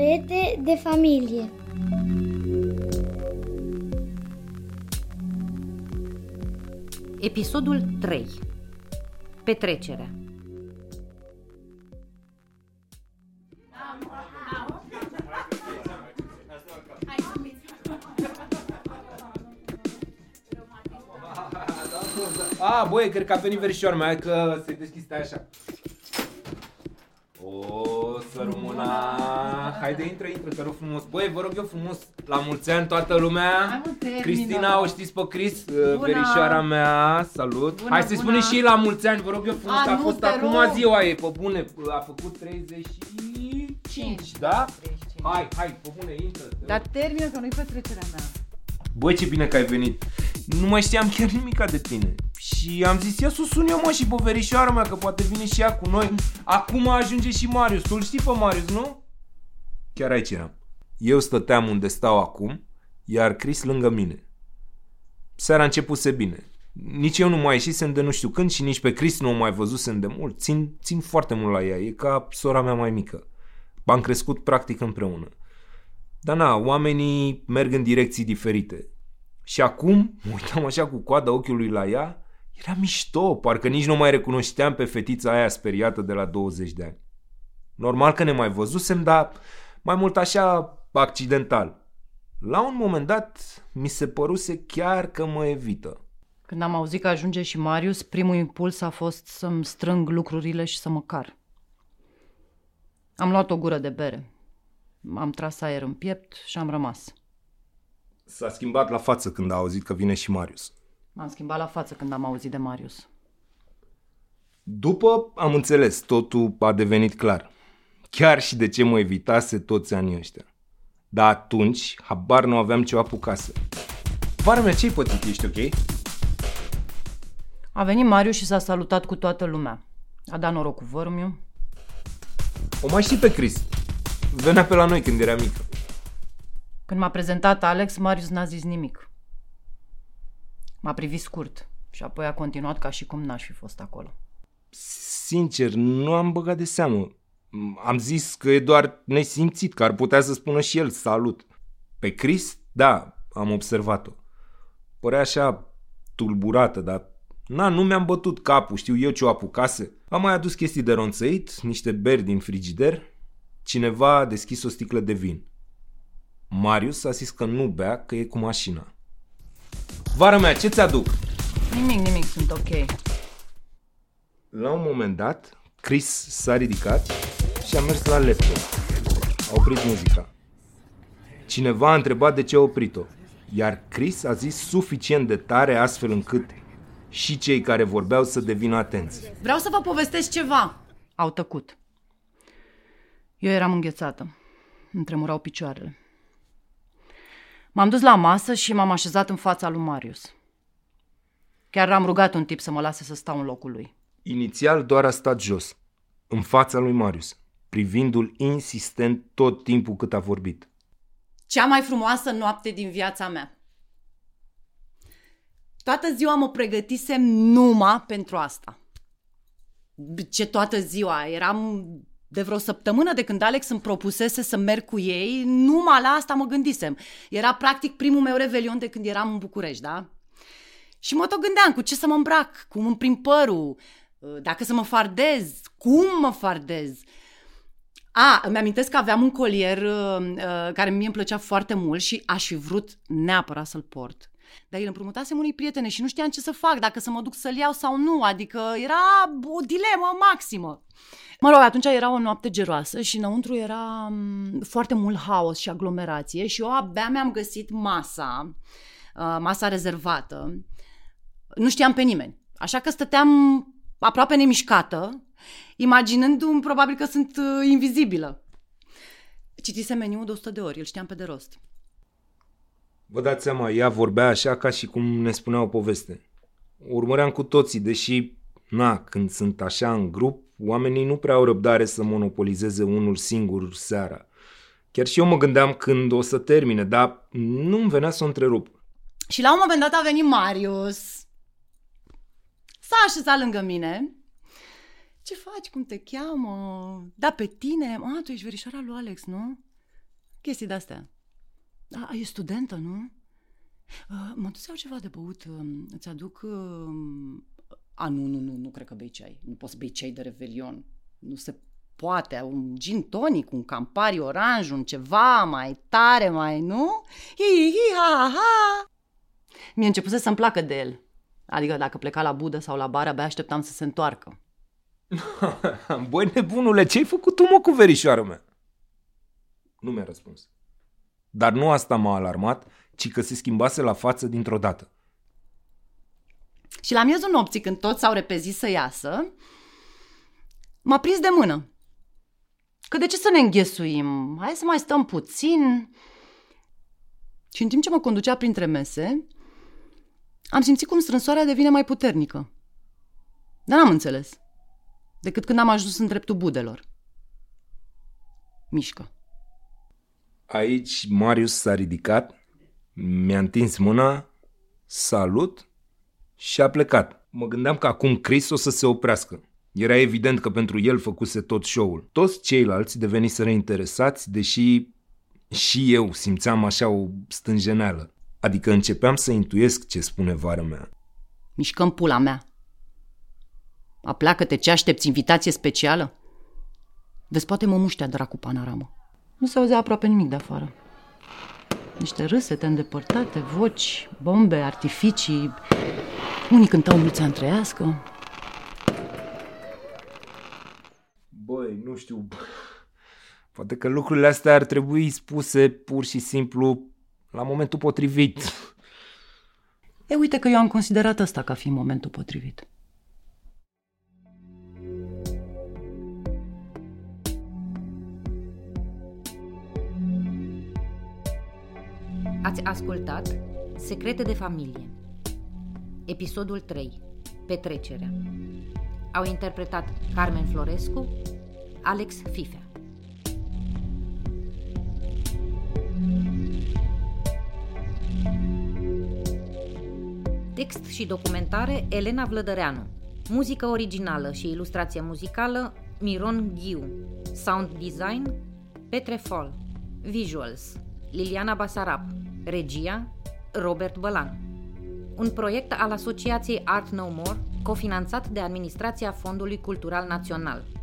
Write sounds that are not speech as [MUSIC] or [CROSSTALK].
secrete de familie. Episodul 3 Petrecerea A, băi, cred că a venit verișoara mea, că se deschis așa. O, să rămâna. Haide, intră, intră, te rog frumos. Băi, vă rog eu frumos, la mulți ani toată lumea. Hai, mă, termină. Cristina, o știți pe Cris, Bună. verișoara mea, salut. Bună, Hai să-i bună. spunem și ei la mulți ani, vă rog eu frumos, A, a nu, fost te acum rog. ziua ei, pe bune, a făcut 35, da? 35. Hai, hai, pe bune, intră. te Dar termină că nu-i petrecerea mea. Băi, ce bine că ai venit. Nu mai știam chiar nimica de tine. Și am zis, ia să o sun eu, mă, și pe verișoara mea, că poate vine și ea cu noi. Acum ajunge și Marius. Tu îl știi pe Marius, nu? Chiar aici eram. Eu stăteam unde stau acum, iar Chris lângă mine. Seara începuse bine. Nici eu nu mai ieșisem de nu știu când și nici pe Chris nu o mai văzusem de mult. Țin, țin foarte mult la ea. E ca sora mea mai mică. Am crescut practic împreună. Dar na, oamenii merg în direcții diferite. Și acum, mă uitam așa cu coada ochiului la ea, era mișto, parcă nici nu mai recunoșteam pe fetița aia speriată de la 20 de ani. Normal că ne mai văzusem, dar mai mult așa accidental. La un moment dat, mi se păruse chiar că mă evită. Când am auzit că ajunge și Marius, primul impuls a fost să-mi strâng lucrurile și să mă car. Am luat o gură de bere. Am tras aer în piept și am rămas. S-a schimbat la față când a auzit că vine și Marius. M-am schimbat la față când am auzit de Marius. După am înțeles, totul a devenit clar. Chiar și de ce mă evitase toți anii ăștia. Dar atunci, habar nu aveam ce o apucase. Vara mea, ce-ai pătit? Ești ok? A venit Marius și s-a salutat cu toată lumea. A dat noroc cu vărmiu. O mai știi pe Chris. Venea pe la noi când era mică. Când m-a prezentat Alex, Marius n-a zis nimic. M-a privit scurt și apoi a continuat ca și cum n-aș fi fost acolo. Sincer, nu am băgat de seamă. Am zis că e doar nesimțit, că ar putea să spună și el salut. Pe Chris, da, am observat-o. Părea așa tulburată, dar na, nu mi-am bătut capul, știu eu ce o apucase. Am mai adus chestii de ronțăit, niște beri din frigider. Cineva a deschis o sticlă de vin. Marius a zis că nu bea, că e cu mașina. Vara mea, ce ți-aduc? Nimic, nimic, sunt ok. La un moment dat, Chris s-a ridicat și a mers la laptop. A oprit muzica. Cineva a întrebat de ce a oprit-o, iar Chris a zis suficient de tare astfel încât și cei care vorbeau să devină atenți. Vreau să vă povestesc ceva. Au tăcut. Eu eram înghețată. Îmi tremurau picioarele. M-am dus la masă și m-am așezat în fața lui Marius. Chiar am rugat un tip să mă lase să stau în locul lui. Inițial doar a stat jos, în fața lui Marius, privindu-l insistent tot timpul cât a vorbit. Cea mai frumoasă noapte din viața mea. Toată ziua mă pregătisem numai pentru asta. Ce toată ziua? Eram de vreo săptămână de când Alex îmi propusese să merg cu ei, numai la asta mă gândisem. Era practic primul meu revelion de când eram în București, da? Și mă tot gândeam cu ce să mă îmbrac, cum îmi prind părul, dacă să mă fardez, cum mă fardez. A, îmi amintesc că aveam un colier uh, uh, care mie îmi plăcea foarte mult și aș fi vrut neapărat să-l port. Dar îl împrumutasem unui prietene și nu știam ce să fac, dacă să mă duc să-l iau sau nu, adică era o dilemă maximă. Mă rog, atunci era o noapte geroasă și înăuntru era m, foarte mult haos și aglomerație și eu abia mi-am găsit masa, uh, masa rezervată. Nu știam pe nimeni, așa că stăteam aproape nemișcată, imaginându-mi probabil că sunt uh, invizibilă. Citisem meniul de 100 de ori, îl știam pe de rost. Vă dați seama, ea vorbea așa ca și cum ne spunea o poveste. O urmăream cu toții, deși, na, când sunt așa în grup, oamenii nu prea au răbdare să monopolizeze unul singur seara. Chiar și eu mă gândeam când o să termine, dar nu-mi venea să o întrerup. Și la un moment dat a venit Marius. S-a așezat lângă mine. Ce faci? Cum te cheamă? Da, pe tine? A, tu ești verișoara lui Alex, nu? chestii de-astea. Da, e studentă, nu? Uh, mă duc să iau ceva de băut. Uh, îți aduc... Uh... A, nu, nu, nu, nu cred că bei ceai. Nu poți bei ceai de revelion. Nu se poate. Un gin tonic, un campari oranj, un ceva mai tare, mai, nu? Hi, hi, ha, ha. Mi-a început să-mi placă de el. Adică dacă pleca la budă sau la bar, abia așteptam să se întoarcă. [LAUGHS] Băi, nebunule, ce-ai făcut tu, mă, cu verișoara mea? Nu mi-a răspuns. Dar nu asta m-a alarmat, ci că se schimbase la față dintr-o dată. Și la miezul nopții, când toți s-au repezit să iasă, m-a prins de mână. Că de ce să ne înghesuim? Hai să mai stăm puțin. Și în timp ce mă conducea printre mese, am simțit cum strânsoarea devine mai puternică. Dar n-am înțeles. Decât când am ajuns în dreptul budelor. Mișcă. Aici Marius s-a ridicat, mi-a întins mâna, salut și a plecat. Mă gândeam că acum Chris o să se oprească. Era evident că pentru el făcuse tot show-ul. Toți ceilalți deveniseră interesați, deși și eu simțeam așa o stânjeneală. Adică începeam să intuiesc ce spune vara mea. Mișcăm pula mea. Apleacă-te, ce aștepți, invitație specială? Vezi, poate mă muștea dracu panoramă. Nu se auzea aproape nimic de afară. Niște râsete îndepărtate, voci, bombe, artificii. Unii cântau mulți întreiască. Băi, nu știu... Poate că lucrurile astea ar trebui spuse pur și simplu la momentul potrivit. E, uite că eu am considerat asta ca fiind momentul potrivit. Ați ascultat Secrete de familie Episodul 3 Petrecerea. Au interpretat Carmen Florescu Alex Fifea. Text și documentare Elena Vlădăreanu. Muzică originală și ilustrație muzicală Miron Ghiu. Sound design Petre Fol. Visuals Liliana Basarab Regia Robert Bălan Un proiect al Asociației Art No More, cofinanțat de Administrația Fondului Cultural Național.